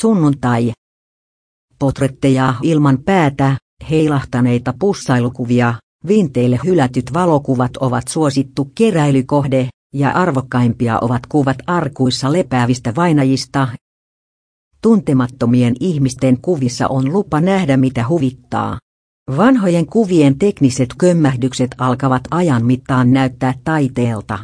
Sunnuntai. Potretteja ilman päätä, heilahtaneita pussailukuvia, vinteille hylätyt valokuvat ovat suosittu keräilykohde, ja arvokkaimpia ovat kuvat arkuissa lepäävistä vainajista. Tuntemattomien ihmisten kuvissa on lupa nähdä mitä huvittaa. Vanhojen kuvien tekniset kömmähdykset alkavat ajan mittaan näyttää taiteelta.